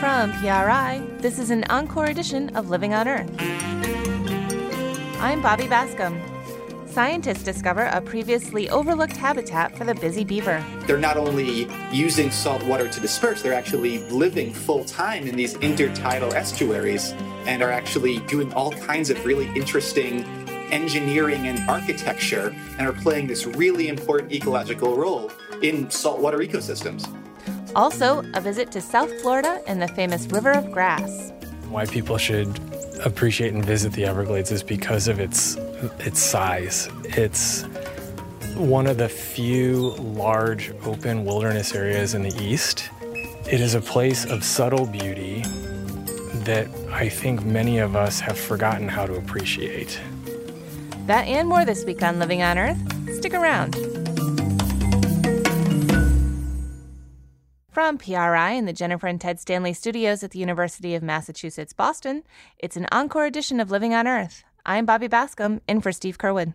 From PRI, this is an encore edition of Living on Earth. I'm Bobby Bascomb. Scientists discover a previously overlooked habitat for the busy beaver. They're not only using salt water to disperse, they're actually living full time in these intertidal estuaries and are actually doing all kinds of really interesting engineering and architecture and are playing this really important ecological role in saltwater ecosystems. Also, a visit to South Florida and the famous River of Grass. Why people should appreciate and visit the Everglades is because of its its size. It's one of the few large open wilderness areas in the east. It is a place of subtle beauty that I think many of us have forgotten how to appreciate. That and more this week on Living on Earth. Stick around. From PRI in the Jennifer and Ted Stanley studios at the University of Massachusetts Boston, it's an encore edition of Living on Earth. I'm Bobby Bascomb, in for Steve Curwood.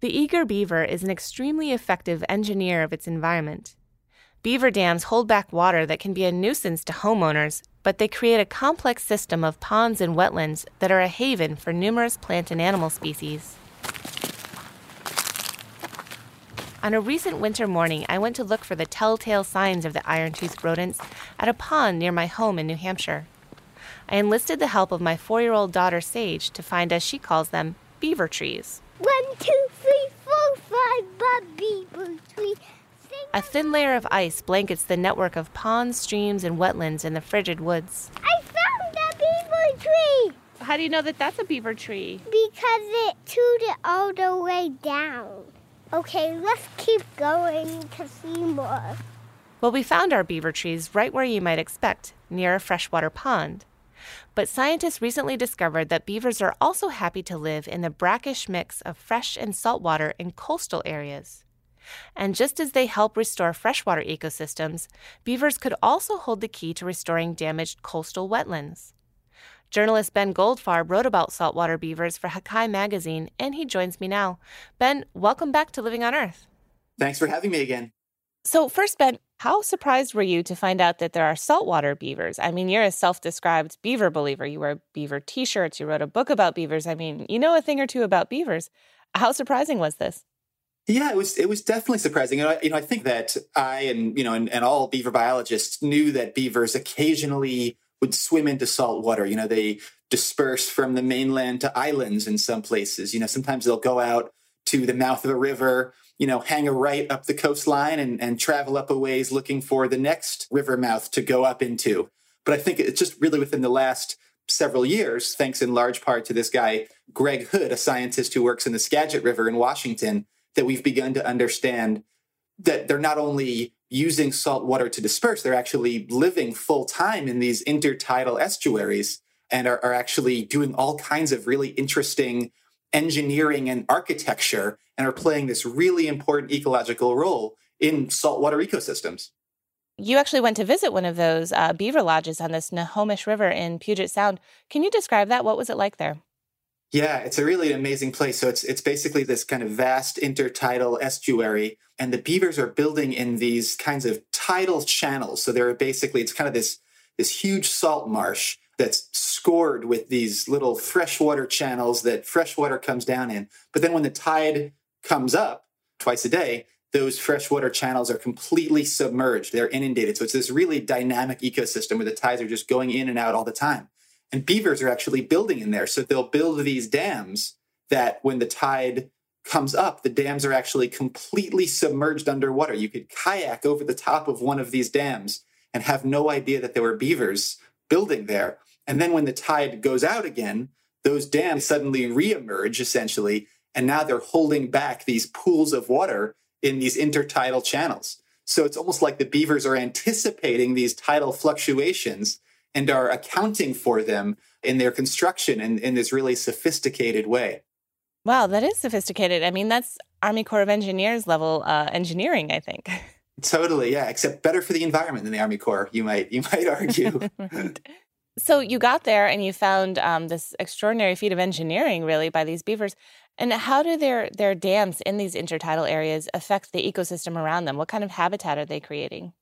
The eager beaver is an extremely effective engineer of its environment. Beaver dams hold back water that can be a nuisance to homeowners, but they create a complex system of ponds and wetlands that are a haven for numerous plant and animal species. On a recent winter morning, I went to look for the telltale signs of the iron-toothed rodents at a pond near my home in New Hampshire. I enlisted the help of my four-year-old daughter Sage to find, as she calls them, beaver trees. One, two, three, four, five, but beaver tree. A thin layer of ice blankets the network of ponds, streams, and wetlands in the frigid woods. I found a beaver tree How do you know that that's a beaver tree? because it tooted all the way down. Okay, let's keep going to see more. Well, we found our beaver trees right where you might expect, near a freshwater pond. But scientists recently discovered that beavers are also happy to live in the brackish mix of fresh and saltwater in coastal areas. And just as they help restore freshwater ecosystems, beavers could also hold the key to restoring damaged coastal wetlands. Journalist Ben Goldfarb wrote about saltwater beavers for Hakai magazine, and he joins me now. Ben, welcome back to Living on Earth. Thanks for having me again. So, first, Ben, how surprised were you to find out that there are saltwater beavers? I mean, you're a self described beaver believer. You wear beaver t shirts, you wrote a book about beavers. I mean, you know a thing or two about beavers. How surprising was this? Yeah, it was it was definitely surprising. You know, I, you know, I think that I and you know and, and all beaver biologists knew that beavers occasionally would swim into salt water. You know, they disperse from the mainland to islands in some places. You know, sometimes they'll go out to the mouth of a river, you know, hang a right up the coastline and, and travel up a ways looking for the next river mouth to go up into. But I think it's just really within the last several years, thanks in large part to this guy, Greg Hood, a scientist who works in the Skagit River in Washington, that we've begun to understand that they're not only using salt water to disperse, they're actually living full time in these intertidal estuaries and are, are actually doing all kinds of really interesting engineering and architecture and are playing this really important ecological role in saltwater ecosystems. You actually went to visit one of those uh, beaver lodges on this Snohomish River in Puget Sound. Can you describe that? What was it like there? Yeah, it's a really amazing place. So it's it's basically this kind of vast intertidal estuary, and the beavers are building in these kinds of tidal channels. So they're basically it's kind of this this huge salt marsh that's scored with these little freshwater channels that freshwater comes down in. But then when the tide comes up twice a day, those freshwater channels are completely submerged. They're inundated. So it's this really dynamic ecosystem where the tides are just going in and out all the time. And beavers are actually building in there. So they'll build these dams that when the tide comes up, the dams are actually completely submerged underwater. You could kayak over the top of one of these dams and have no idea that there were beavers building there. And then when the tide goes out again, those dams suddenly reemerge essentially. And now they're holding back these pools of water in these intertidal channels. So it's almost like the beavers are anticipating these tidal fluctuations and are accounting for them in their construction in, in this really sophisticated way. Wow, that is sophisticated. I mean, that's Army Corps of Engineers level uh, engineering, I think. Totally, yeah. Except better for the environment than the Army Corps, you might you might argue. Right. So you got there and you found um, this extraordinary feat of engineering, really, by these beavers. And how do their their dams in these intertidal areas affect the ecosystem around them? What kind of habitat are they creating?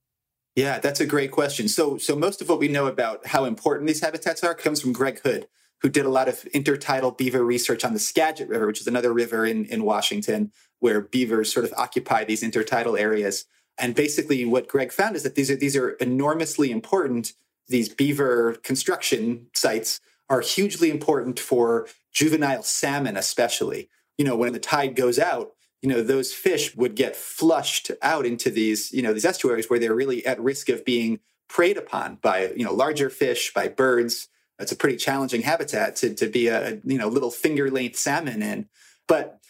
Yeah, that's a great question. So, so most of what we know about how important these habitats are comes from Greg Hood, who did a lot of intertidal beaver research on the Skagit River, which is another river in, in Washington, where beavers sort of occupy these intertidal areas. And basically, what Greg found is that these are these are enormously important. These beaver construction sites are hugely important for juvenile salmon, especially. You know, when the tide goes out, you know those fish would get flushed out into these you know these estuaries where they're really at risk of being preyed upon by you know larger fish by birds. It's a pretty challenging habitat to, to be a you know little finger length salmon in. But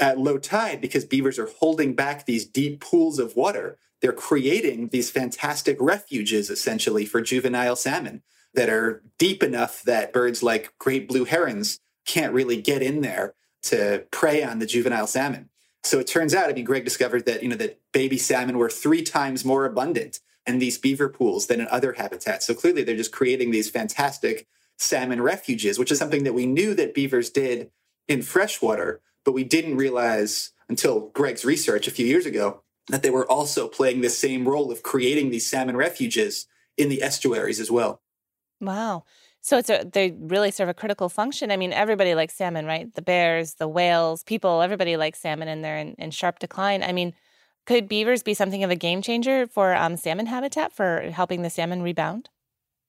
at low tide because beavers are holding back these deep pools of water they're creating these fantastic refuges essentially for juvenile salmon that are deep enough that birds like great blue herons can't really get in there to prey on the juvenile salmon so it turns out, I mean, Greg discovered that, you know, that baby salmon were three times more abundant in these beaver pools than in other habitats. So clearly they're just creating these fantastic salmon refuges, which is something that we knew that beavers did in freshwater, but we didn't realize until Greg's research a few years ago that they were also playing the same role of creating these salmon refuges in the estuaries as well. Wow. So it's a, they really serve a critical function. I mean, everybody likes salmon, right? The bears, the whales, people, everybody likes salmon and they're in, in sharp decline. I mean, could beavers be something of a game changer for um, salmon habitat for helping the salmon rebound?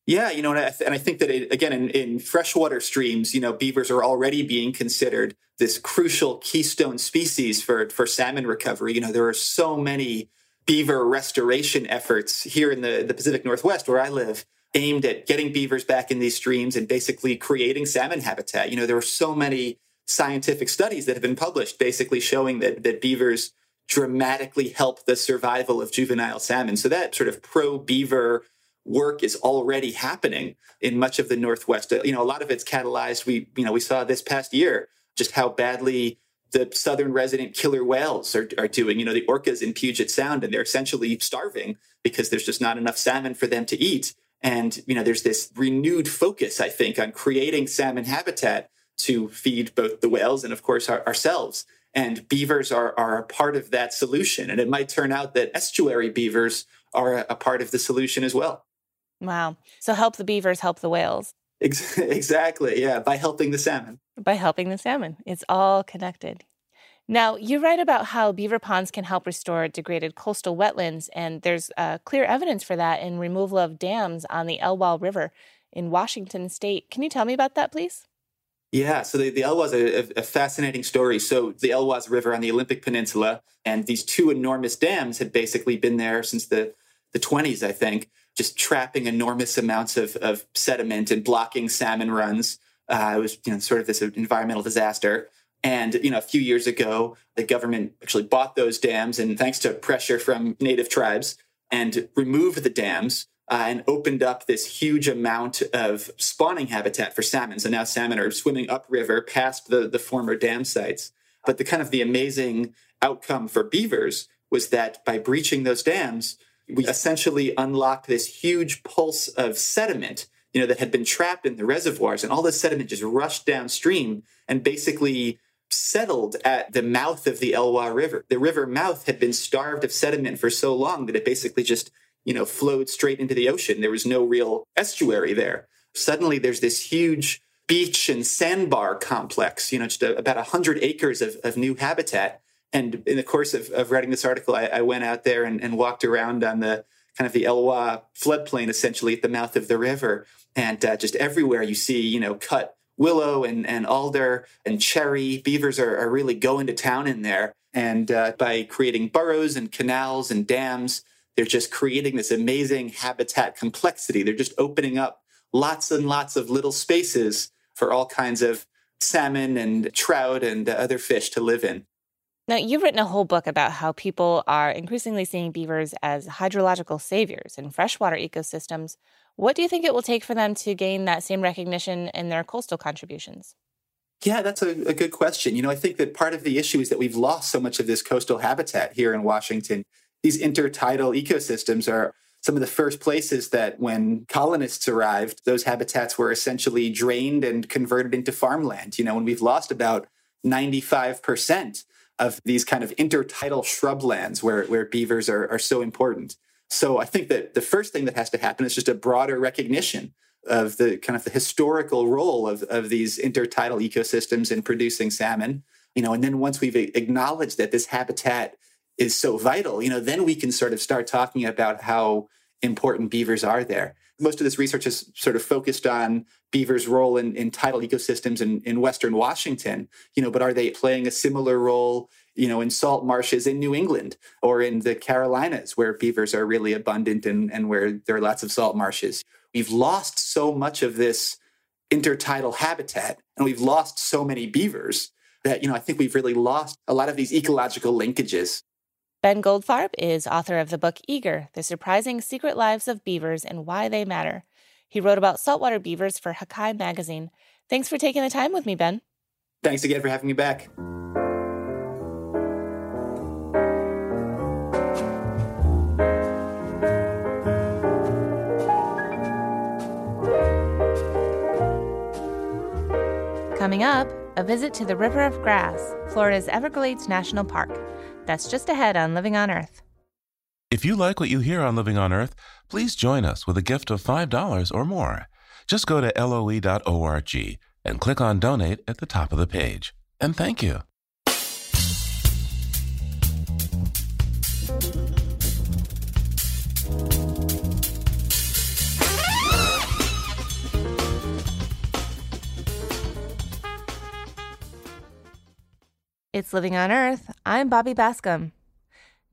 Yeah, you know, and I, th- and I think that it, again, in, in freshwater streams, you know, beavers are already being considered this crucial keystone species for for salmon recovery. You know, there are so many beaver restoration efforts here in the the Pacific Northwest where I live aimed at getting beavers back in these streams and basically creating salmon habitat. You know, there are so many scientific studies that have been published basically showing that, that beavers dramatically help the survival of juvenile salmon. So that sort of pro beaver work is already happening in much of the Northwest. Uh, you know, a lot of it's catalyzed. We, you know, we saw this past year just how badly the southern resident killer whales are, are doing. You know, the orcas in Puget Sound, and they're essentially starving because there's just not enough salmon for them to eat. And, you know, there's this renewed focus, I think, on creating salmon habitat to feed both the whales and, of course, our, ourselves. And beavers are, are a part of that solution. And it might turn out that estuary beavers are a, a part of the solution as well. Wow. So help the beavers, help the whales. Exactly. Yeah. By helping the salmon. By helping the salmon. It's all connected. Now, you write about how beaver ponds can help restore degraded coastal wetlands, and there's uh, clear evidence for that in removal of dams on the Elwha River in Washington state. Can you tell me about that, please? Yeah, so the, the Elwha is a, a, fascinating story. So the Elwha's River on the Olympic Peninsula, and these two enormous dams had basically been there since the, the 20s, I think, just trapping enormous amounts of, of sediment and blocking salmon runs. Uh, it was you know, sort of this environmental disaster. And you know, a few years ago, the government actually bought those dams, and thanks to pressure from native tribes, and removed the dams uh, and opened up this huge amount of spawning habitat for salmon. So now salmon are swimming upriver past the, the former dam sites. But the kind of the amazing outcome for beavers was that by breaching those dams, we essentially unlocked this huge pulse of sediment, you know, that had been trapped in the reservoirs, and all this sediment just rushed downstream and basically settled at the mouth of the Elwha River. The river mouth had been starved of sediment for so long that it basically just, you know, flowed straight into the ocean. There was no real estuary there. Suddenly there's this huge beach and sandbar complex, you know, just a, about 100 acres of, of new habitat. And in the course of, of writing this article, I, I went out there and, and walked around on the kind of the Elwha floodplain, essentially at the mouth of the river. And uh, just everywhere you see, you know, cut willow and, and alder and cherry. Beavers are, are really going to town in there. And uh, by creating burrows and canals and dams, they're just creating this amazing habitat complexity. They're just opening up lots and lots of little spaces for all kinds of salmon and trout and other fish to live in. Now, you've written a whole book about how people are increasingly seeing beavers as hydrological saviors in freshwater ecosystems what do you think it will take for them to gain that same recognition in their coastal contributions? Yeah, that's a, a, good question. You know, I think that part of the issue is that we've lost so much of this coastal habitat here in Washington. These intertidal ecosystems are some of the first places that when colonists arrived, those habitats were essentially drained and converted into farmland. You know, when we've lost about 95% of these kind of intertidal shrublands where, where beavers are, are so important. So I think that the first thing that has to happen is just a broader recognition of the kind of the historical role of, of these intertidal ecosystems in producing salmon. You know, and then once we've acknowledged that this habitat is so vital, you know, then we can sort of start talking about how important beavers are there. Most of this research is sort of focused on beavers' role in, in tidal ecosystems in, in Western Washington, you know, but are they playing a similar role you know, in salt marshes in New England or in the Carolinas where beavers are really abundant and, and where there are lots of salt marshes. We've lost so much of this intertidal habitat and we've lost so many beavers that, you know, I think we've really lost a lot of these ecological linkages. Ben Goldfarb is author of the book Eager The Surprising Secret Lives of Beavers and Why They Matter. He wrote about saltwater beavers for Hakai magazine. Thanks for taking the time with me, Ben. Thanks again for having me back. Coming up, a visit to the River of Grass, Florida's Everglades National Park. That's just ahead on Living on Earth. If you like what you hear on Living on Earth, please join us with a gift of $5 or more. Just go to loe.org and click on Donate at the top of the page. And thank you. It's Living on Earth. I'm Bobby Bascomb.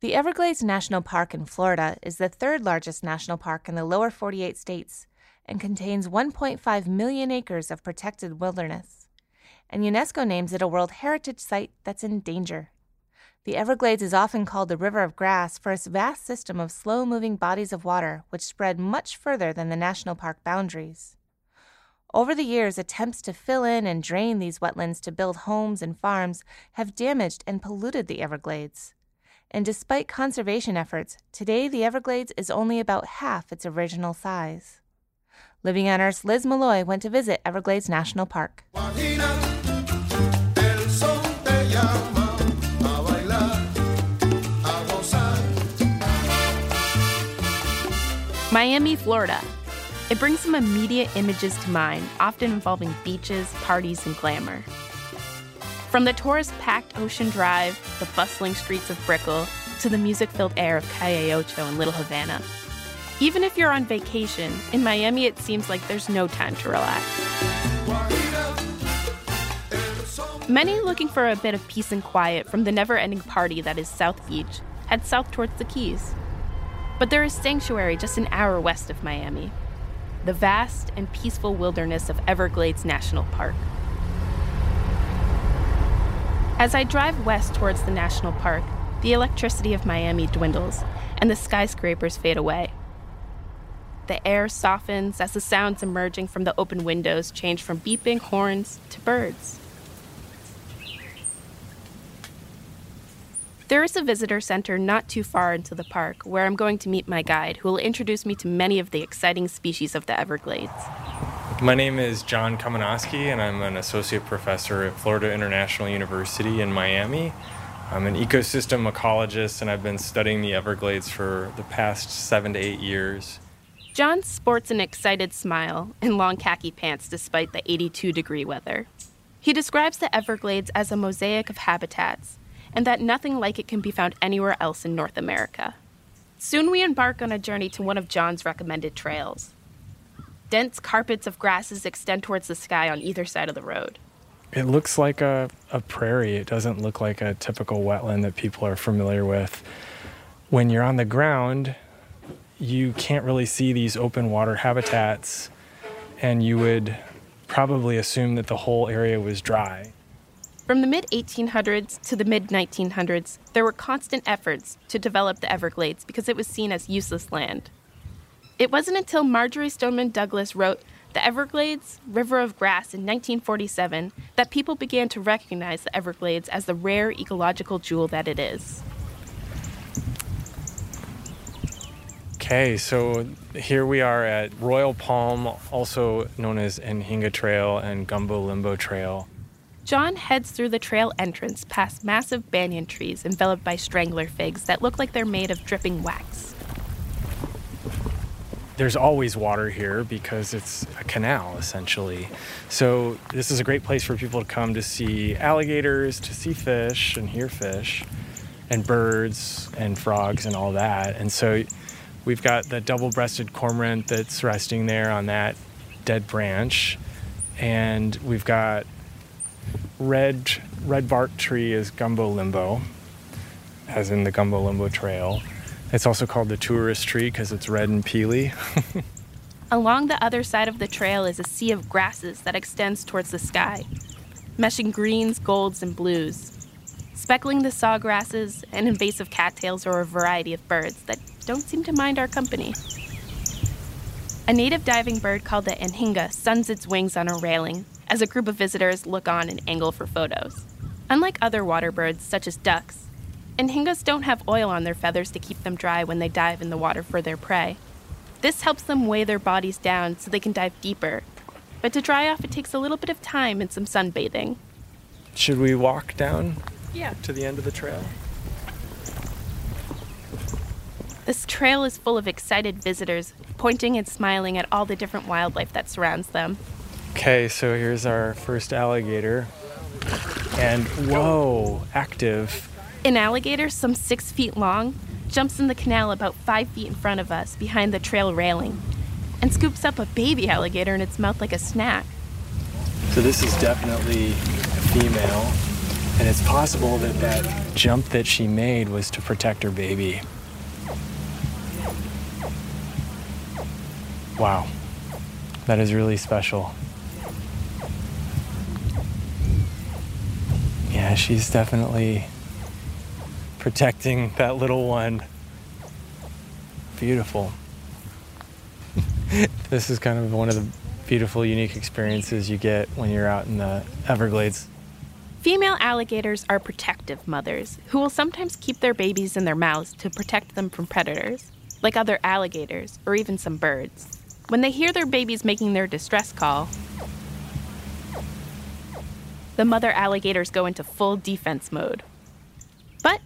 The Everglades National Park in Florida is the third largest national park in the lower 48 states and contains 1.5 million acres of protected wilderness. And UNESCO names it a World Heritage Site that's in danger. The Everglades is often called the River of Grass for its vast system of slow moving bodies of water which spread much further than the national park boundaries. Over the years, attempts to fill in and drain these wetlands to build homes and farms have damaged and polluted the Everglades. And despite conservation efforts, today the Everglades is only about half its original size. Living on Earth's Liz Malloy went to visit Everglades National Park. Miami, Florida it brings some immediate images to mind, often involving beaches, parties, and glamour. From the tourist packed Ocean Drive, the bustling streets of Brickell, to the music filled air of Calle Ocho and Little Havana. Even if you're on vacation, in Miami it seems like there's no time to relax. Many looking for a bit of peace and quiet from the never ending party that is South Beach head south towards the Keys. But there is sanctuary just an hour west of Miami, the vast and peaceful wilderness of Everglades National Park. As I drive west towards the national park, the electricity of Miami dwindles and the skyscrapers fade away. The air softens as the sounds emerging from the open windows change from beeping horns to birds. There is a visitor center not too far into the park where I'm going to meet my guide, who will introduce me to many of the exciting species of the Everglades. My name is John Kominoski, and I'm an associate professor at Florida International University in Miami. I'm an ecosystem ecologist, and I've been studying the Everglades for the past seven to eight years. John sports an excited smile and long khaki pants despite the 82 degree weather. He describes the Everglades as a mosaic of habitats and that nothing like it can be found anywhere else in North America. Soon we embark on a journey to one of John's recommended trails. Dense carpets of grasses extend towards the sky on either side of the road. It looks like a, a prairie. It doesn't look like a typical wetland that people are familiar with. When you're on the ground, you can't really see these open water habitats, and you would probably assume that the whole area was dry. From the mid 1800s to the mid 1900s, there were constant efforts to develop the Everglades because it was seen as useless land. It wasn't until Marjory Stoneman Douglas wrote The Everglades, River of Grass in 1947 that people began to recognize the Everglades as the rare ecological jewel that it is. Okay, so here we are at Royal Palm, also known as Anhinga Trail and Gumbo Limbo Trail. John heads through the trail entrance past massive banyan trees enveloped by strangler figs that look like they're made of dripping wax. There's always water here because it's a canal essentially. So this is a great place for people to come to see alligators, to see fish and hear fish and birds and frogs and all that. And so we've got the double-crested cormorant that's resting there on that dead branch and we've got red red bark tree is gumbo limbo as in the gumbo limbo trail it's also called the tourist tree because it's red and peely. Along the other side of the trail is a sea of grasses that extends towards the sky, meshing greens, golds, and blues. Speckling the sawgrasses and invasive cattails are a variety of birds that don't seem to mind our company. A native diving bird called the anhinga suns its wings on a railing as a group of visitors look on and angle for photos. Unlike other water birds, such as ducks, Anhingas don't have oil on their feathers to keep them dry when they dive in the water for their prey. This helps them weigh their bodies down so they can dive deeper. But to dry off, it takes a little bit of time and some sunbathing. Should we walk down yeah. to the end of the trail? This trail is full of excited visitors, pointing and smiling at all the different wildlife that surrounds them. Okay, so here's our first alligator. And whoa, active. An alligator, some six feet long, jumps in the canal about five feet in front of us behind the trail railing and scoops up a baby alligator in its mouth like a snack. So, this is definitely a female, and it's possible that that jump that she made was to protect her baby. Wow, that is really special. Yeah, she's definitely protecting that little one. Beautiful. this is kind of one of the beautiful, unique experiences you get when you're out in the Everglades. Female alligators are protective mothers who will sometimes keep their babies in their mouths to protect them from predators, like other alligators or even some birds. When they hear their babies making their distress call, the mother alligators go into full defense mode. But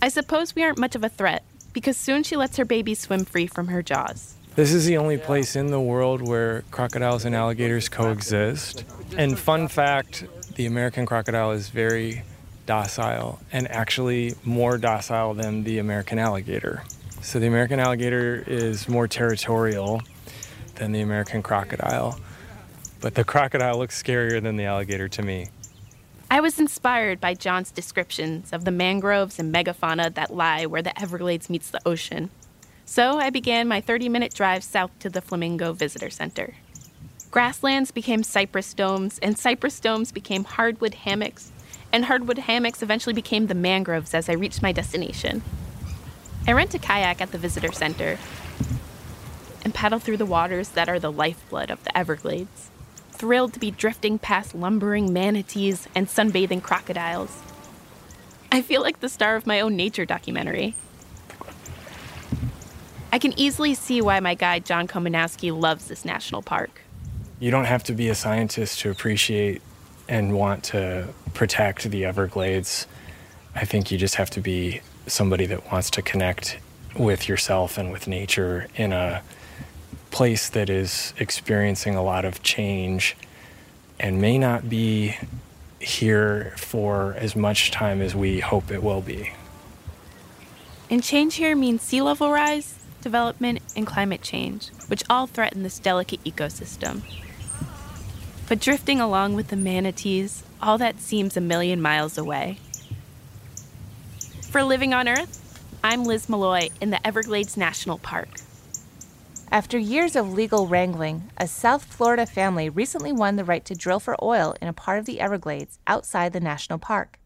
I suppose we aren't much of a threat, because soon she lets her baby swim free from her jaws. This is the only place in the world where crocodiles and alligators coexist. And fun fact the American crocodile is very docile and actually more docile than the American alligator. So the American alligator is more territorial than the American crocodile. But the crocodile looks scarier than the alligator to me. I was inspired by John's descriptions of the mangroves and megafauna that lie where the Everglades meets the ocean. So I began my 30 minute drive south to the Flamingo Visitor Center. Grasslands became cypress domes, and cypress domes became hardwood hammocks, and hardwood hammocks eventually became the mangroves as I reached my destination. I rent a kayak at the visitor center and paddle through the waters that are the lifeblood of the Everglades thrilled to be drifting past lumbering manatees and sunbathing crocodiles. I feel like the star of my own nature documentary. I can easily see why my guide John Kominoski loves this national park. You don't have to be a scientist to appreciate and want to protect the Everglades. I think you just have to be somebody that wants to connect with yourself and with nature in a place that is experiencing a lot of change and may not be here for as much time as we hope it will be. And change here means sea level rise, development, and climate change, which all threaten this delicate ecosystem. But drifting along with the manatees, all that seems a million miles away. For Living on Earth, I'm Liz Malloy in the Everglades National Park. After years of legal wrangling, a South Florida family recently won the right to drill for oil in a part of the Everglades outside the national park.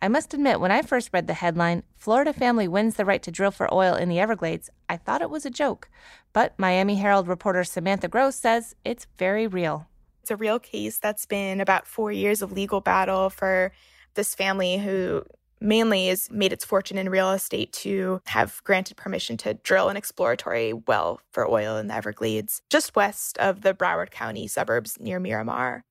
I must admit, when I first read the headline, Florida family wins the right to drill for oil in the Everglades, I thought it was a joke. But Miami Herald reporter Samantha Gross says it's very real. It's a real case that's been about four years of legal battle for this family who mainly is made its fortune in real estate to have granted permission to drill an exploratory well for oil in the Everglades, just west of the Broward County suburbs near Miramar.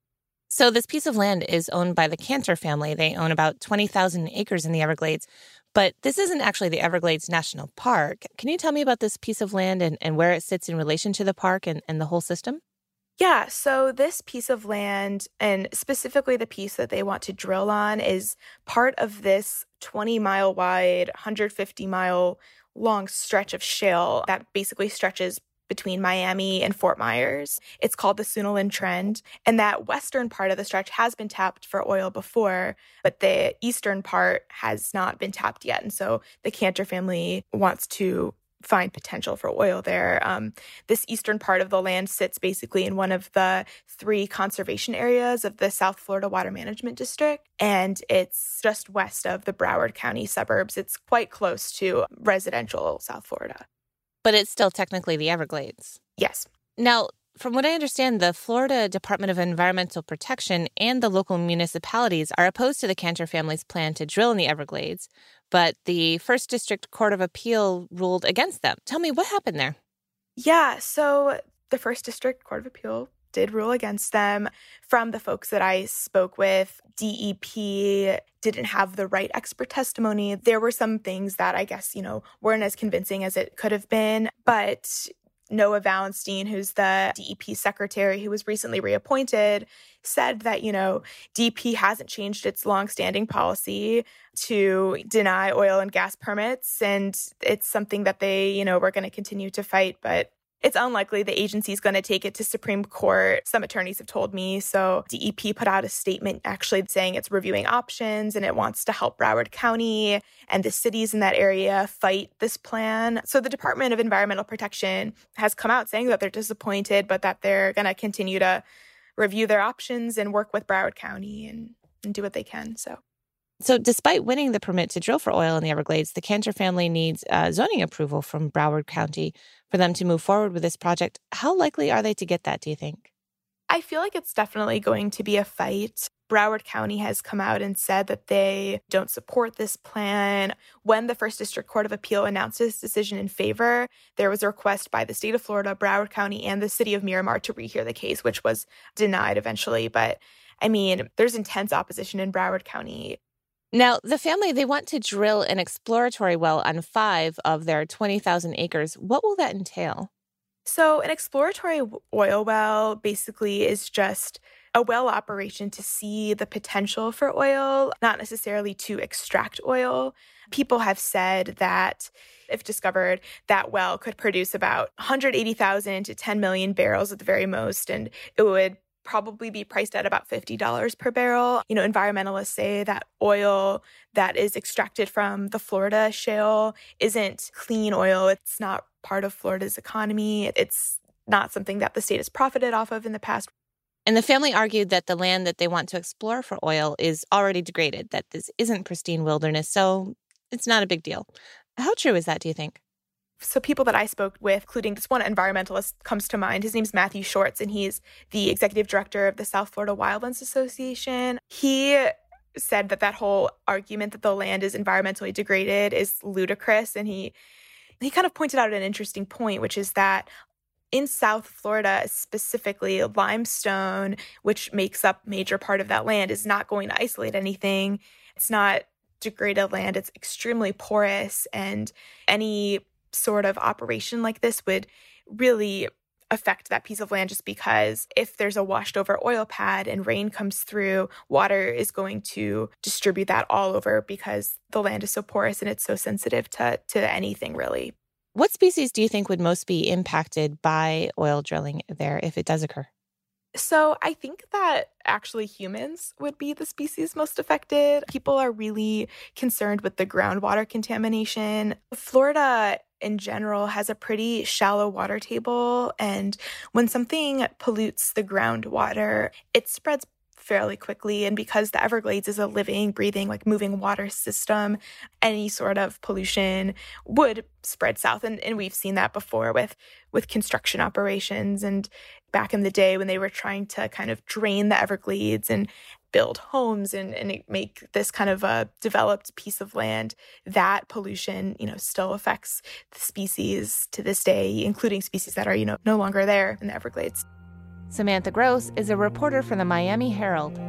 So, this piece of land is owned by the Kanter family. They own about 20,000 acres in the Everglades. But this isn't actually the Everglades National Park. Can you tell me about this piece of land and, and where it sits in relation to the park and, and the whole system? Yeah, so this piece of land, and specifically the piece that they want to drill on, is part of this 20 mile wide, 150 mile long stretch of shale that basically stretches between Miami and Fort Myers. It's called the Sunniland Trend. And that western part of the stretch has been tapped for oil before, but the eastern part has not been tapped yet. And so the Kanter family wants to find potential for oil there. Um, this eastern part of the land sits basically in one of the three conservation areas of the South Florida Water Management District, and it's just west of the Broward County suburbs. It's quite close to residential South Florida. But it's still technically the Everglades. Yes. Now, from what I understand, the Florida Department of Environmental Protection and the local municipalities are opposed to the Kanter family's plan to drill in the Everglades, but the First District Court of Appeal ruled against them. Tell me what happened there. Yeah, so the First District Court of Appeal did rule against them. From the folks that I spoke with, DEP didn't have the right expert testimony. There were some things that I guess, you know, weren't as convincing as it could have been, but Noah Valenstein, who's the DEP secretary who was recently reappointed, said that, you know, DEP hasn't changed its longstanding policy to deny oil and gas permits. And it's something that they, you know, were going to continue to fight. But it's unlikely the agency is going to take it to Supreme Court. Some attorneys have told me. So DEP put out a statement actually saying it's reviewing options and it wants to help Broward County and the cities in that area fight this plan. So the Department of Environmental Protection has come out saying that they're disappointed, but that they're going to continue to review their options and work with Broward County and, and do what they can. So so, despite winning the permit to drill for oil in the Everglades, the Kanter family needs uh, zoning approval from Broward County for them to move forward with this project. How likely are they to get that, do you think? I feel like it's definitely going to be a fight. Broward County has come out and said that they don't support this plan. When the First District Court of Appeal announced its decision in favor, there was a request by the state of Florida, Broward County, and the city of Miramar to rehear the case, which was denied eventually. But I mean, there's intense opposition in Broward County. Now, the family, they want to drill an exploratory well on five of their 20,000 acres. What will that entail? So, an exploratory oil well basically is just a well operation to see the potential for oil, not necessarily to extract oil. People have said that if discovered, that well could produce about 180,000 to 10 million barrels at the very most, and it would probably be priced at about $50 per barrel. You know, environmentalists say that oil that is extracted from the Florida shale isn't clean oil. It's not part of Florida's economy. It's not something that the state has profited off of in the past. And the family argued that the land that they want to explore for oil is already degraded, that this isn't pristine wilderness, so it's not a big deal. How true is that, do you think? So people that I spoke with, including this one environmentalist comes to mind. His name's Matthew Schwartz, and he's the executive director of the South Florida Wildlands Association. He said that that whole argument that the land is environmentally degraded is ludicrous, and he he kind of pointed out an interesting point, which is that in South Florida, specifically, limestone, which makes up major part of that land, is not going to isolate anything. It's not degraded land. It's extremely porous, and any sort of operation like this would really affect that piece of land just because if there's a washed over oil pad and rain comes through, water is going to distribute that all over because the land is so porous and it's so sensitive to, to anything really. What species do you think would most be impacted by oil drilling there if it does occur? So I think that actually humans would be the species most affected. People are really concerned with the groundwater contamination. Florida in general has a pretty shallow water table and when something pollutes the groundwater, it spreads fairly quickly. And because the Everglades is a living, breathing, like moving water system, any sort of pollution would spread south. And, and we've seen that before with with construction operations and back in the day when they were trying to kind of drain the Everglades and build homes and, and make this kind of a developed piece of land, that pollution, you know, still affects the species to this day, including species that are, you know, no longer there in the Everglades. Samantha Gross is a reporter for the Miami Herald.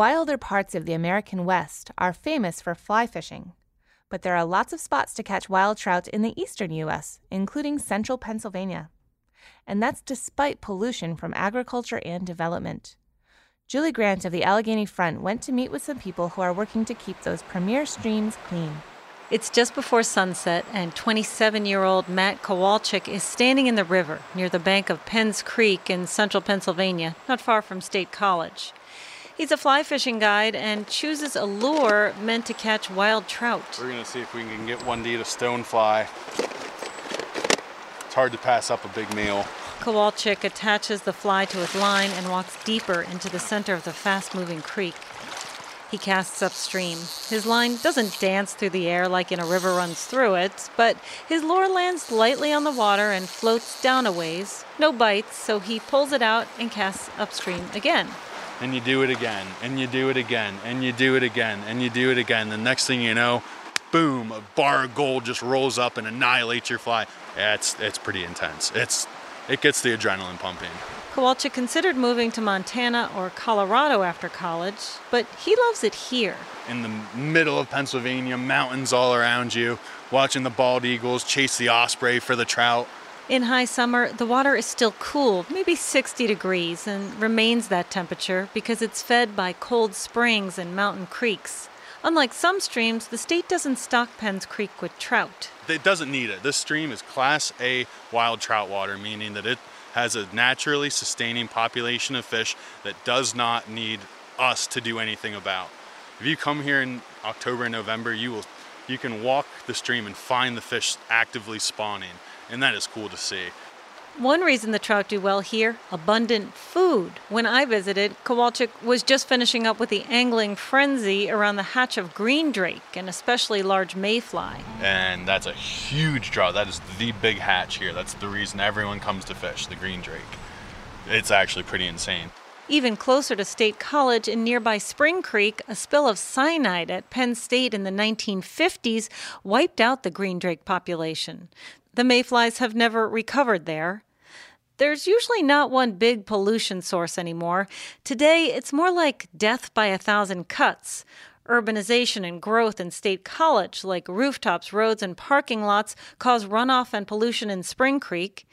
Wilder parts of the American West are famous for fly fishing, but there are lots of spots to catch wild trout in the eastern U.S., including central Pennsylvania. And that's despite pollution from agriculture and development. Julie Grant of the Allegheny Front went to meet with some people who are working to keep those premier streams clean. It's just before sunset, and 27 year old Matt Kowalczyk is standing in the river near the bank of Penns Creek in central Pennsylvania, not far from State College. He's a fly fishing guide and chooses a lure meant to catch wild trout. We're gonna see if we can get one to eat a stonefly. It's hard to pass up a big meal. Kowalczyk attaches the fly to his line and walks deeper into the center of the fast moving creek. He casts upstream. His line doesn't dance through the air like in a river runs through it, but his lure lands lightly on the water and floats down a ways. No bites, so he pulls it out and casts upstream again and you do it again, and you do it again, and you do it again, and you do it again. The next thing you know, boom, a bar of gold just rolls up and annihilates your fly. Yeah, it's it's pretty intense. It's it gets the adrenaline pumping. Kowalczyk considered moving to Montana or Colorado after college, but he loves it here. In the middle of Pennsylvania, mountains all around you, watching the bald eagles chase the osprey for the trout. In high summer, the water is still cool, maybe 60 degrees, and remains that temperature because it's fed by cold springs and mountain creeks. Unlike some streams, the state doesn't stock Penns Creek with trout. It doesn't need it. This stream is Class A wild trout water, meaning that it has a naturally sustaining population of fish that does not need us to do anything about. If you come here in October and November, you will you can walk the stream and find the fish actively spawning and that is cool to see. One reason the trout do well here abundant food. When I visited, Kowalczyk was just finishing up with the angling frenzy around the hatch of green drake, an especially large mayfly. And that's a huge draw. That is the big hatch here. That's the reason everyone comes to fish the green drake. It's actually pretty insane. Even closer to State College in nearby Spring Creek, a spill of cyanide at Penn State in the 1950s wiped out the green drake population. The mayflies have never recovered there. There's usually not one big pollution source anymore. Today, it's more like death by a thousand cuts. Urbanization and growth in State College, like rooftops, roads, and parking lots, cause runoff and pollution in Spring Creek.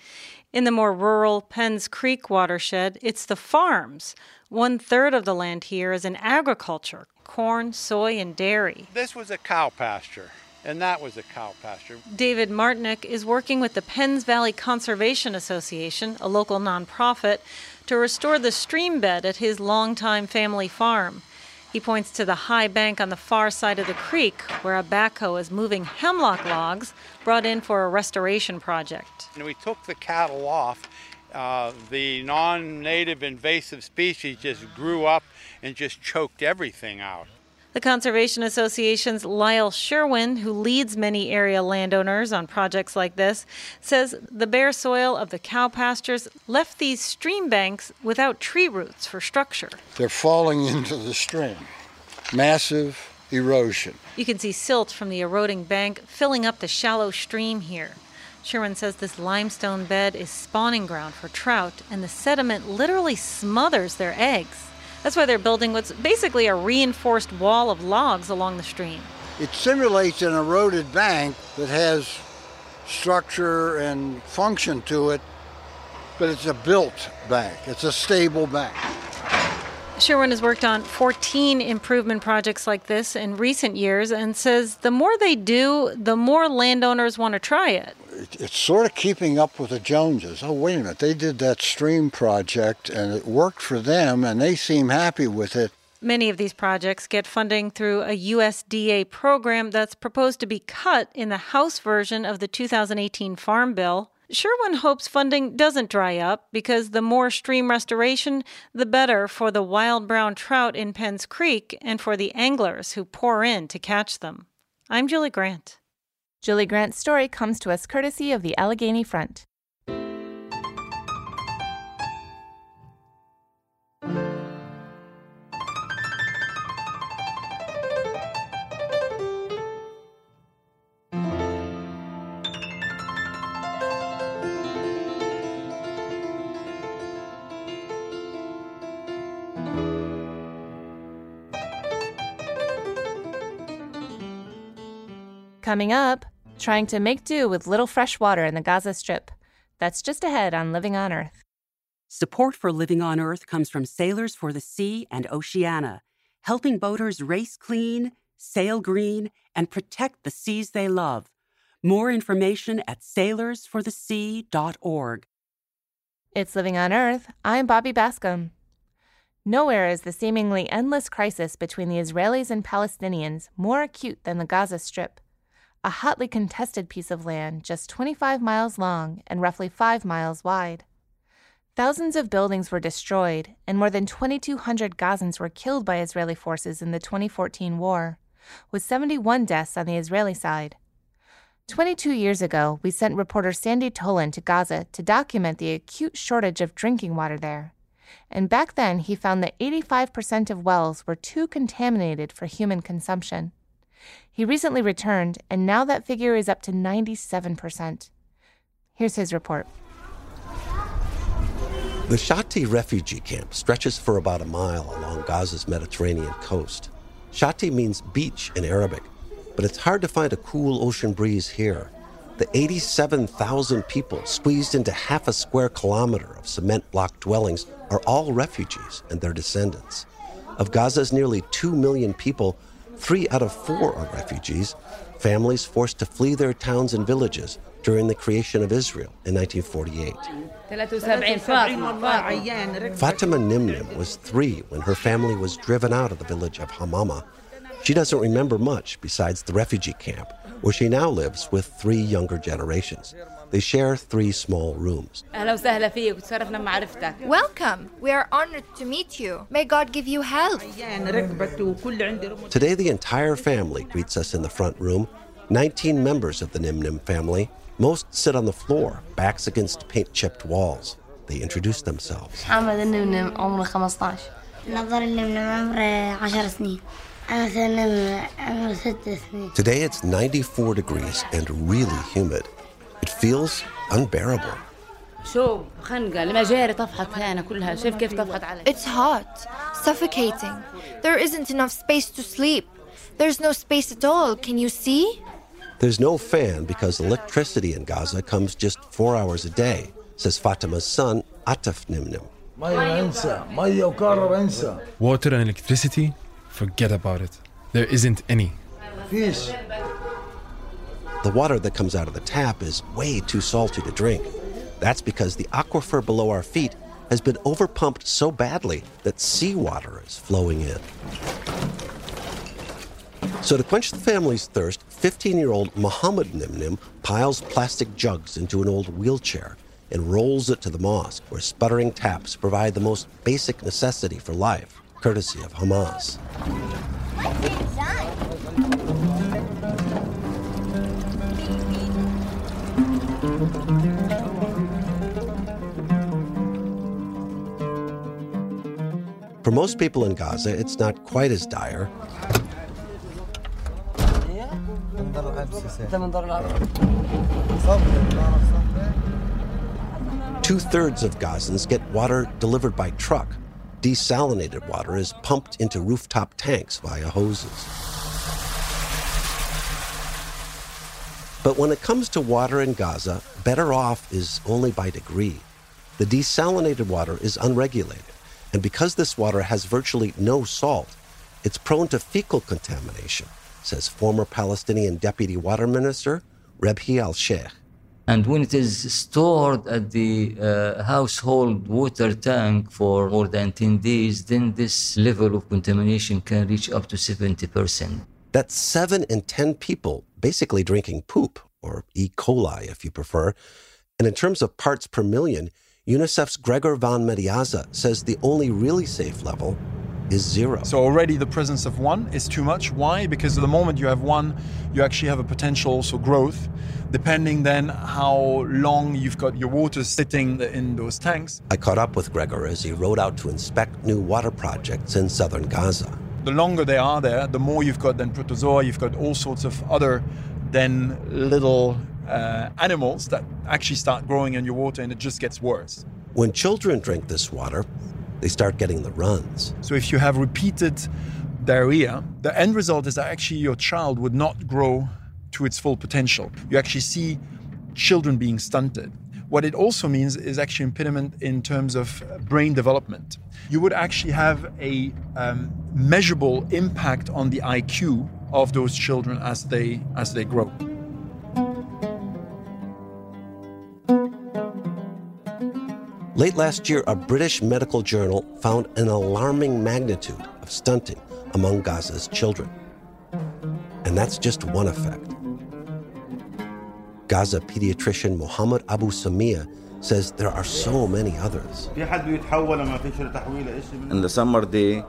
In the more rural Penns Creek watershed, it's the farms. One third of the land here is in agriculture corn, soy, and dairy. This was a cow pasture and that was a cow pasture. David Martinick is working with the Penns Valley Conservation Association, a local nonprofit, to restore the stream bed at his longtime family farm. He points to the high bank on the far side of the creek where a backhoe is moving hemlock logs brought in for a restoration project. And we took the cattle off. Uh, the non native invasive species just grew up and just choked everything out. The Conservation Association's Lyle Sherwin, who leads many area landowners on projects like this, says the bare soil of the cow pastures left these stream banks without tree roots for structure. They're falling into the stream. Massive erosion. You can see silt from the eroding bank filling up the shallow stream here. Sherwin says this limestone bed is spawning ground for trout, and the sediment literally smothers their eggs. That's why they're building what's basically a reinforced wall of logs along the stream. It simulates an eroded bank that has structure and function to it, but it's a built bank. It's a stable bank. Sherwin has worked on 14 improvement projects like this in recent years and says the more they do, the more landowners want to try it. It's sort of keeping up with the Joneses. Oh, wait a minute, they did that stream project and it worked for them and they seem happy with it. Many of these projects get funding through a USDA program that's proposed to be cut in the House version of the 2018 Farm Bill. Sherwin hopes funding doesn't dry up because the more stream restoration, the better for the wild brown trout in Penn's Creek and for the anglers who pour in to catch them. I'm Julie Grant. Julie Grant's story comes to us courtesy of the Allegheny Front. Coming up, trying to make do with little fresh water in the Gaza Strip. That's just ahead on Living on Earth. Support for Living on Earth comes from Sailors for the Sea and Oceana, helping boaters race clean, sail green, and protect the seas they love. More information at sailorsforthesea.org. It's Living on Earth. I'm Bobby Bascomb. Nowhere is the seemingly endless crisis between the Israelis and Palestinians more acute than the Gaza Strip a hotly contested piece of land just 25 miles long and roughly 5 miles wide. Thousands of buildings were destroyed, and more than 2,200 Gazans were killed by Israeli forces in the 2014 war, with 71 deaths on the Israeli side. 22 years ago, we sent reporter Sandy Tolan to Gaza to document the acute shortage of drinking water there. And back then, he found that 85% of wells were too contaminated for human consumption. He recently returned, and now that figure is up to 97%. Here's his report. The Shati refugee camp stretches for about a mile along Gaza's Mediterranean coast. Shati means beach in Arabic, but it's hard to find a cool ocean breeze here. The 87,000 people squeezed into half a square kilometer of cement block dwellings are all refugees and their descendants. Of Gaza's nearly 2 million people, Three out of four are refugees, families forced to flee their towns and villages during the creation of Israel in 1948. Fatima Nimnim was three when her family was driven out of the village of Hamama. She doesn't remember much besides the refugee camp, where she now lives with three younger generations. They share three small rooms. Welcome. We are honored to meet you. May God give you health. Today, the entire family greets us in the front room 19 members of the Nim Nim family. Most sit on the floor, backs against paint chipped walls. They introduce themselves. Today it's 94 degrees and really humid. It feels unbearable. It's hot, suffocating. There isn't enough space to sleep. There's no space at all. Can you see? There's no fan because electricity in Gaza comes just four hours a day, says Fatima's son, Ataf Nimnim. Water and electricity? Forget about it. There isn't any. The water that comes out of the tap is way too salty to drink. That's because the aquifer below our feet has been overpumped so badly that seawater is flowing in. So, to quench the family's thirst, 15 year old Muhammad Nimnim piles plastic jugs into an old wheelchair and rolls it to the mosque, where sputtering taps provide the most basic necessity for life, courtesy of Hamas. Most people in Gaza, it's not quite as dire. Two thirds of Gazans get water delivered by truck. Desalinated water is pumped into rooftop tanks via hoses. But when it comes to water in Gaza, better off is only by degree. The desalinated water is unregulated, and because this water has virtually no salt, it's prone to fecal contamination, says former Palestinian Deputy Water Minister Rebhi al Sheikh. And when it is stored at the uh, household water tank for more than 10 days, then this level of contamination can reach up to 70%. That's 7 in 10 people basically drinking poop, or E. coli if you prefer. And in terms of parts per million, UNICEF's Gregor van Medeazza says the only really safe level is zero. So already the presence of one is too much. Why? Because the moment you have one, you actually have a potential also growth, depending then how long you've got your water sitting in those tanks. I caught up with Gregor as he rode out to inspect new water projects in southern Gaza. The longer they are there, the more you've got then protozoa, you've got all sorts of other then little uh, animals that actually start growing in your water and it just gets worse. When children drink this water, they start getting the runs. So if you have repeated diarrhea, the end result is that actually your child would not grow to its full potential. You actually see children being stunted. What it also means is actually impediment in terms of brain development. You would actually have a um, measurable impact on the IQ of those children as they as they grow. Late last year, a British medical journal found an alarming magnitude of stunting among Gaza's children. And that's just one effect. Gaza pediatrician Mohammed Abu Samia says there are so many others. In the summer day,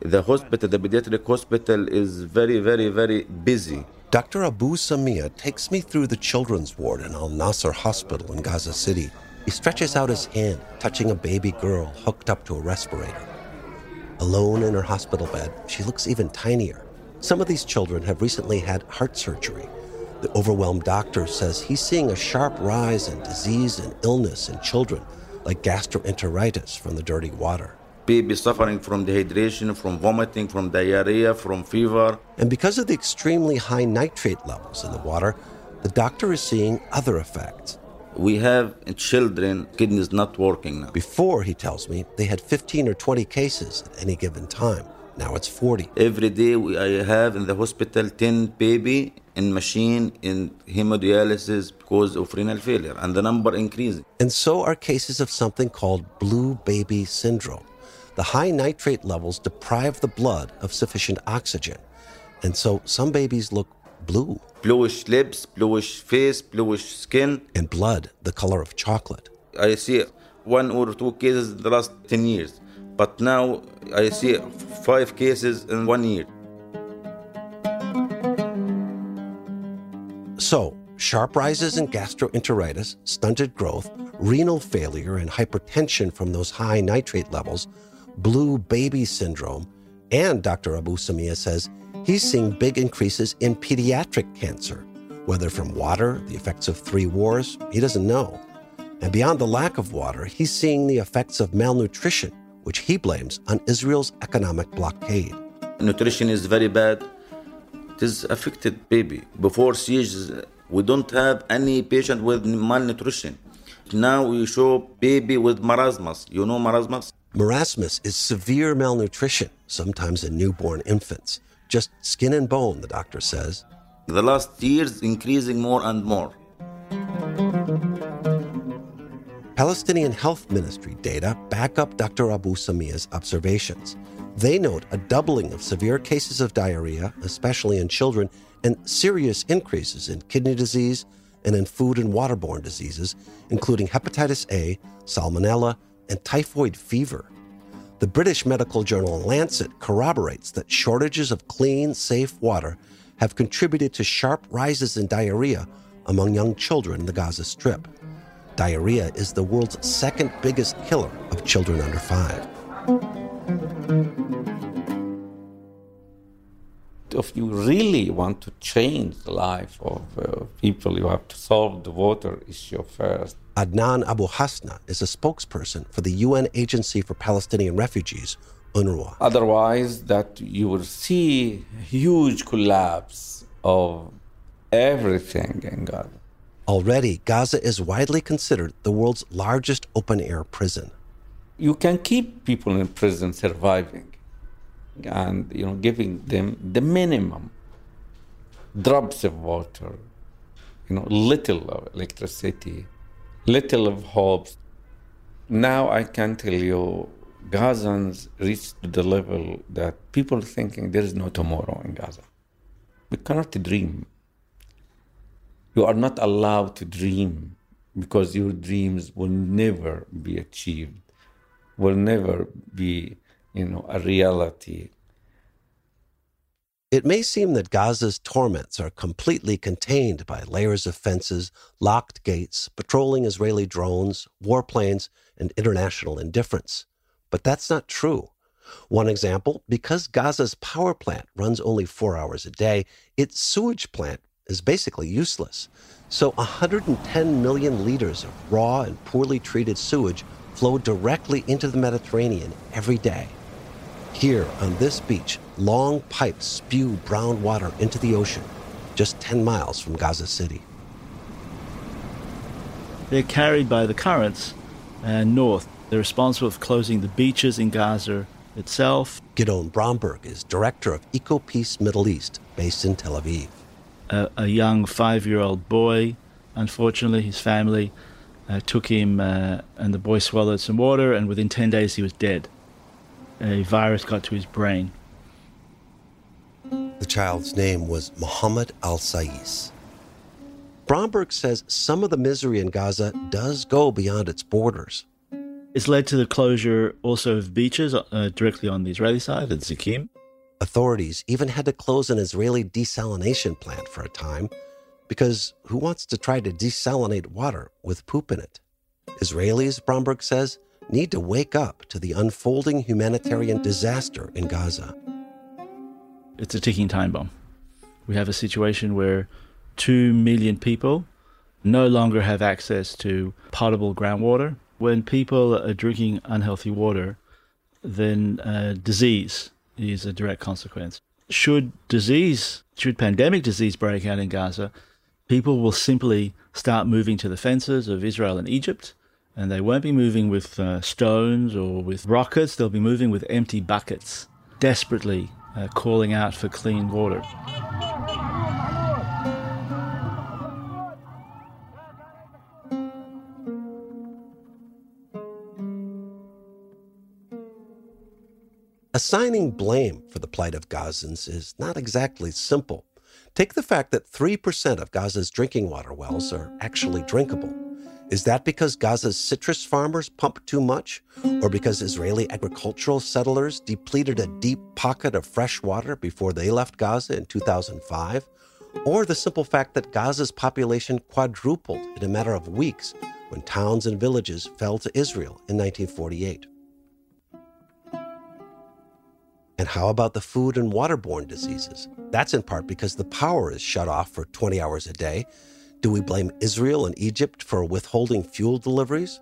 the hospital, the pediatric hospital, is very, very, very busy. Dr. Abu Samia takes me through the children's ward in Al Nasser Hospital in Gaza City. He stretches out his hand, touching a baby girl hooked up to a respirator. Alone in her hospital bed, she looks even tinier. Some of these children have recently had heart surgery. The overwhelmed doctor says he's seeing a sharp rise in disease and illness in children, like gastroenteritis from the dirty water. Babies suffering from dehydration, from vomiting, from diarrhea, from fever. And because of the extremely high nitrate levels in the water, the doctor is seeing other effects. We have children, kidneys not working now. Before, he tells me, they had 15 or 20 cases at any given time. Now it's 40. Every day we, I have in the hospital 10 baby in machine in hemodialysis because of renal failure and the number increasing. And so are cases of something called blue baby syndrome. The high nitrate levels deprive the blood of sufficient oxygen. And so some babies look blue. Bluish lips, bluish face, bluish skin. And blood, the color of chocolate. I see one or two cases in the last 10 years. But now I see five cases in one year. So, sharp rises in gastroenteritis, stunted growth, renal failure, and hypertension from those high nitrate levels, blue baby syndrome, and Dr. Abu Samia says he's seeing big increases in pediatric cancer. Whether from water, the effects of three wars, he doesn't know. And beyond the lack of water, he's seeing the effects of malnutrition, which he blames on Israel's economic blockade. Nutrition is very bad. It is affected baby. Before siege, we don't have any patient with malnutrition. Now we show baby with marasmus. You know marasmus? Marasmus is severe malnutrition, sometimes in newborn infants. Just skin and bone, the doctor says. The last years increasing more and more. Palestinian Health Ministry data back up Dr. Abu Samia's observations. They note a doubling of severe cases of diarrhea, especially in children, and serious increases in kidney disease and in food and waterborne diseases, including hepatitis A, salmonella, and typhoid fever. The British medical journal Lancet corroborates that shortages of clean, safe water have contributed to sharp rises in diarrhea among young children in the Gaza Strip. Diarrhea is the world's second biggest killer of children under five. If you really want to change the life of uh, people, you have to solve the water issue first. Adnan Abu Hasna is a spokesperson for the UN Agency for Palestinian Refugees, UNRWA. Otherwise, that you will see huge collapse of everything in Gaza. Already, Gaza is widely considered the world's largest open air prison. You can keep people in prison surviving and you know giving them the minimum drops of water, you know, little of electricity, little of hope. Now I can tell you Gazans reached the level that people thinking there is no tomorrow in Gaza. We cannot dream. You are not allowed to dream because your dreams will never be achieved, will never be, you know, a reality. It may seem that Gaza's torments are completely contained by layers of fences, locked gates, patrolling Israeli drones, warplanes, and international indifference. But that's not true. One example because Gaza's power plant runs only four hours a day, its sewage plant is basically useless. So 110 million liters of raw and poorly treated sewage flow directly into the Mediterranean every day. Here on this beach, long pipes spew brown water into the ocean, just 10 miles from Gaza City. They're carried by the currents and north. They're responsible for closing the beaches in Gaza itself. Gidon Bromberg is director of EcoPeace Middle East, based in Tel Aviv. A, a young five year old boy, unfortunately, his family uh, took him, uh, and the boy swallowed some water, and within 10 days he was dead. A virus got to his brain. The child's name was Mohammed Al Sais. Bromberg says some of the misery in Gaza does go beyond its borders. It's led to the closure also of beaches uh, directly on the Israeli side at Zikim. Authorities even had to close an Israeli desalination plant for a time because who wants to try to desalinate water with poop in it? Israelis, Bromberg says, need to wake up to the unfolding humanitarian disaster in Gaza. It's a ticking time bomb. We have a situation where 2 million people no longer have access to potable groundwater. When people are drinking unhealthy water, then uh, disease is a direct consequence. Should disease, should pandemic disease break out in Gaza, people will simply start moving to the fences of Israel and Egypt, and they won't be moving with uh, stones or with rockets. They'll be moving with empty buckets, desperately uh, calling out for clean water. Assigning blame for the plight of Gazans is not exactly simple. Take the fact that 3% of Gaza's drinking water wells are actually drinkable. Is that because Gaza's citrus farmers pump too much? Or because Israeli agricultural settlers depleted a deep pocket of fresh water before they left Gaza in 2005? Or the simple fact that Gaza's population quadrupled in a matter of weeks when towns and villages fell to Israel in 1948? And how about the food and waterborne diseases? That's in part because the power is shut off for 20 hours a day. Do we blame Israel and Egypt for withholding fuel deliveries?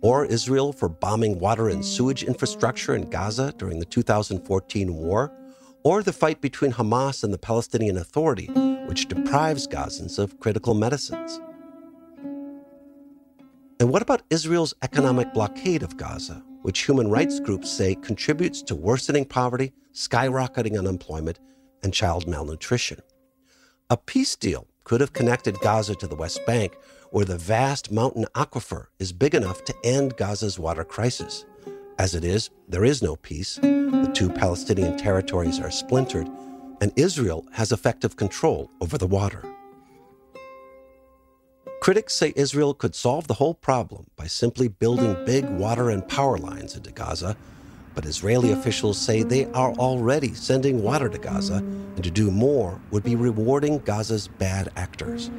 Or Israel for bombing water and sewage infrastructure in Gaza during the 2014 war? Or the fight between Hamas and the Palestinian Authority, which deprives Gazans of critical medicines? And what about Israel's economic blockade of Gaza, which human rights groups say contributes to worsening poverty, skyrocketing unemployment, and child malnutrition. A peace deal could have connected Gaza to the West Bank, where the vast mountain aquifer is big enough to end Gaza's water crisis. As it is, there is no peace. The two Palestinian territories are splintered, and Israel has effective control over the water. Critics say Israel could solve the whole problem by simply building big water and power lines into Gaza, but Israeli officials say they are already sending water to Gaza, and to do more would be rewarding Gaza's bad actors.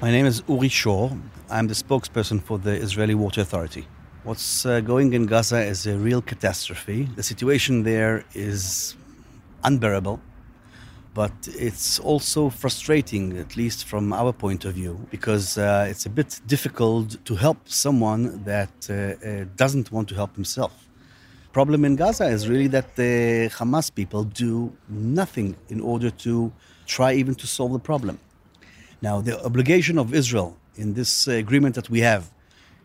My name is Uri Shor. I'm the spokesperson for the Israeli Water Authority. What's uh, going in Gaza is a real catastrophe. The situation there is unbearable but it's also frustrating, at least from our point of view, because uh, it's a bit difficult to help someone that uh, uh, doesn't want to help himself. Problem in Gaza is really that the Hamas people do nothing in order to try even to solve the problem. Now, the obligation of Israel in this agreement that we have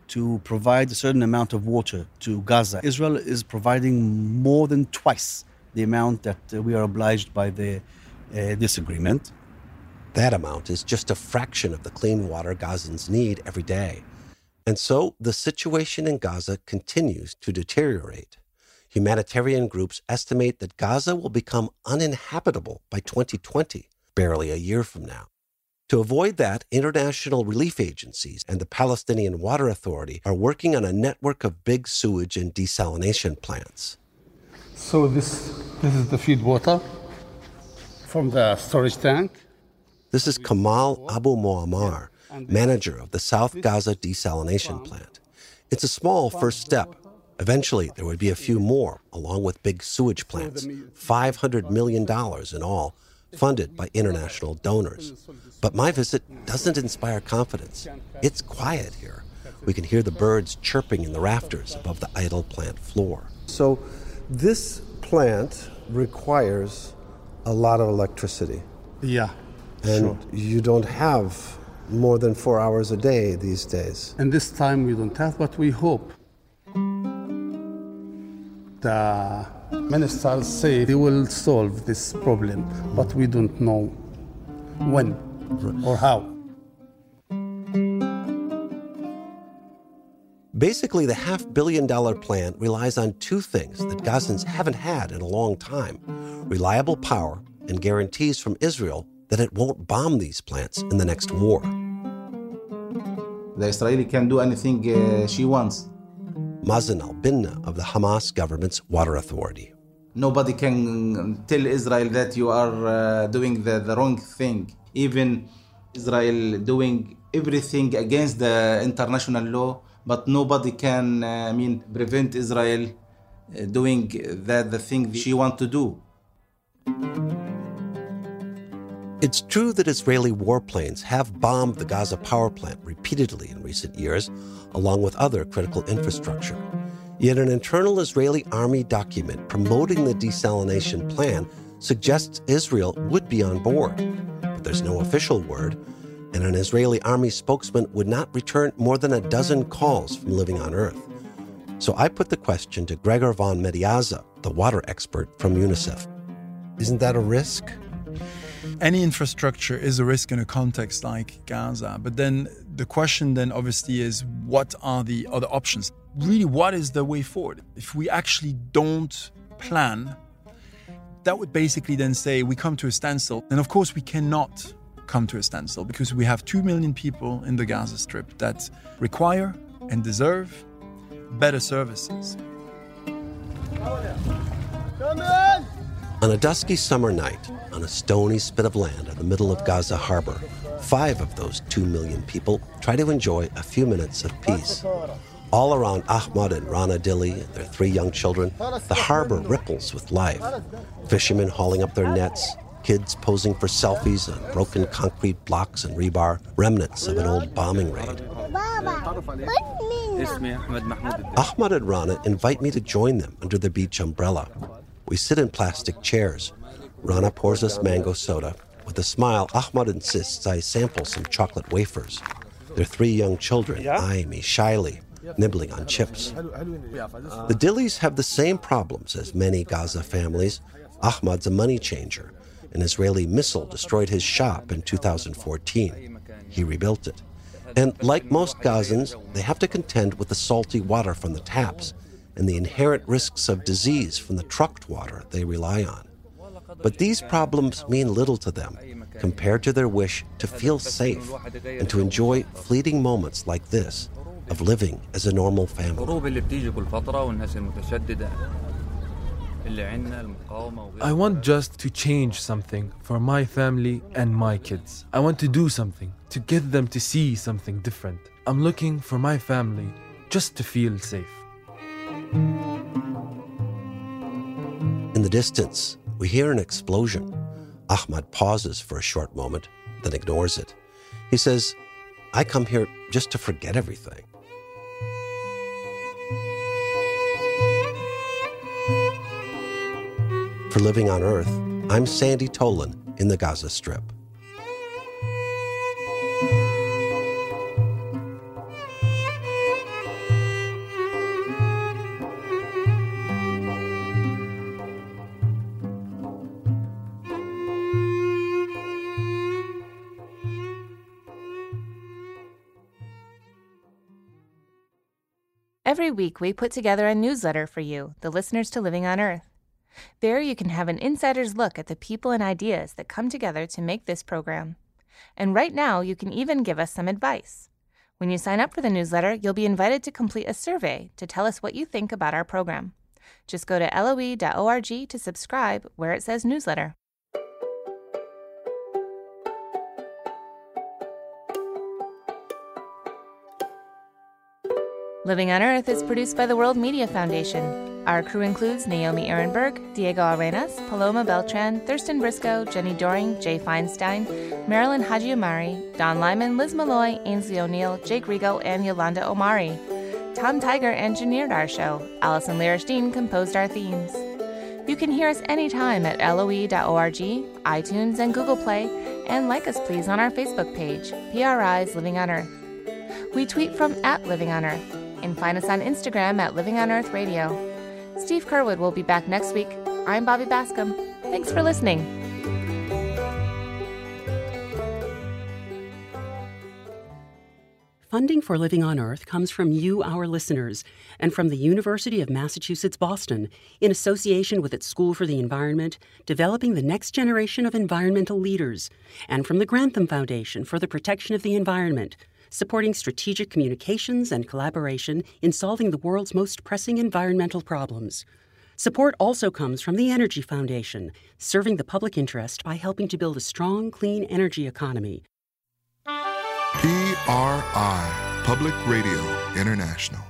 to provide a certain amount of water to Gaza, Israel is providing more than twice the amount that we are obliged by the uh, disagreement. That amount is just a fraction of the clean water Gazans need every day. And so the situation in Gaza continues to deteriorate. Humanitarian groups estimate that Gaza will become uninhabitable by 2020, barely a year from now. To avoid that, international relief agencies and the Palestinian Water Authority are working on a network of big sewage and desalination plants. So this this is the feed water from the storage tank. This is Kamal Abu Muammar, manager of the South Gaza desalination plant. It's a small first step. Eventually, there would be a few more, along with big sewage plants, $500 million in all, funded by international donors. But my visit doesn't inspire confidence. It's quiet here. We can hear the birds chirping in the rafters above the idle plant floor. So, this plant requires a lot of electricity. Yeah. And sure. you don't have more than four hours a day these days. And this time we don't have, but we hope. The ministers say they will solve this problem, but we don't know when or how. Basically, the half billion dollar plan relies on two things that Gazans haven't had in a long time reliable power and guarantees from Israel that it won't bomb these plants in the next war. The Israeli can do anything uh, she wants. Mazen al Binna of the Hamas government's water authority. Nobody can tell Israel that you are uh, doing the, the wrong thing. Even Israel doing everything against the international law, but nobody can, uh, I mean, prevent Israel uh, doing that the thing she want to do. It's true that Israeli warplanes have bombed the Gaza power plant repeatedly in recent years, along with other critical infrastructure. Yet an internal Israeli army document promoting the desalination plan suggests Israel would be on board. But there's no official word, and an Israeli army spokesman would not return more than a dozen calls from living on Earth. So I put the question to Gregor von Medeazza, the water expert from UNICEF. Isn't that a risk? Any infrastructure is a risk in a context like Gaza. But then the question then obviously is what are the other options? Really, what is the way forward? If we actually don't plan, that would basically then say we come to a standstill. And of course, we cannot come to a standstill because we have 2 million people in the Gaza Strip that require and deserve better services. Come in! On a dusky summer night, on a stony spit of land in the middle of Gaza harbor, five of those two million people try to enjoy a few minutes of peace. All around Ahmad and Rana Dili and their three young children, the harbor ripples with life. Fishermen hauling up their nets, kids posing for selfies on broken concrete blocks and rebar, remnants of an old bombing raid. Ahmad and Rana invite me to join them under the beach umbrella. We sit in plastic chairs. Rana pours us mango soda. With a smile, Ahmad insists I sample some chocolate wafers. Their three young children eye me shyly, nibbling on chips. The Dilis have the same problems as many Gaza families. Ahmad's a money changer. An Israeli missile destroyed his shop in 2014. He rebuilt it. And like most Gazans, they have to contend with the salty water from the taps and the inherent risks of disease from the trucked water they rely on. But these problems mean little to them compared to their wish to feel safe and to enjoy fleeting moments like this of living as a normal family. I want just to change something for my family and my kids. I want to do something to get them to see something different. I'm looking for my family just to feel safe. In the distance, we hear an explosion. Ahmad pauses for a short moment, then ignores it. He says, I come here just to forget everything. For Living on Earth, I'm Sandy Tolan in the Gaza Strip. Every week, we put together a newsletter for you, the listeners to Living on Earth. There, you can have an insider's look at the people and ideas that come together to make this program. And right now, you can even give us some advice. When you sign up for the newsletter, you'll be invited to complete a survey to tell us what you think about our program. Just go to loe.org to subscribe where it says newsletter. Living on Earth is produced by the World Media Foundation. Our crew includes Naomi Arenberg, Diego Arenas, Paloma Beltran, Thurston Briscoe, Jenni Doering, Jay Feinstein, Marilyn Hajiamari, Don Lyman, Liz Malloy, Aynsley O'Neill, Jake Rego, and Yolanda Omari. Tom Tiger engineered our show. Allison Lirish-Dean composed our themes. You can hear us anytime at loe.org, iTunes, and Google Play, and like us please on our Facebook page, PRI's Living on Earth. We tweet from at Living on Earth and find us on Instagram at Living on Earth Radio. Steve Curwood will be back next week. I'm Bobby Bascomb. Thanks for listening. Funding for Living on Earth comes from you, our listeners, and from the University of Massachusetts Boston, in association with its School for the Environment, developing the next generation of environmental leaders, and from the Grantham Foundation for the Protection of the Environment supporting strategic communications and collaboration in solving the world's most pressing environmental problems. Support also comes from the Energy Foundation, serving the public interest by helping to build a strong, clean energy economy. PRI, Public Radio International.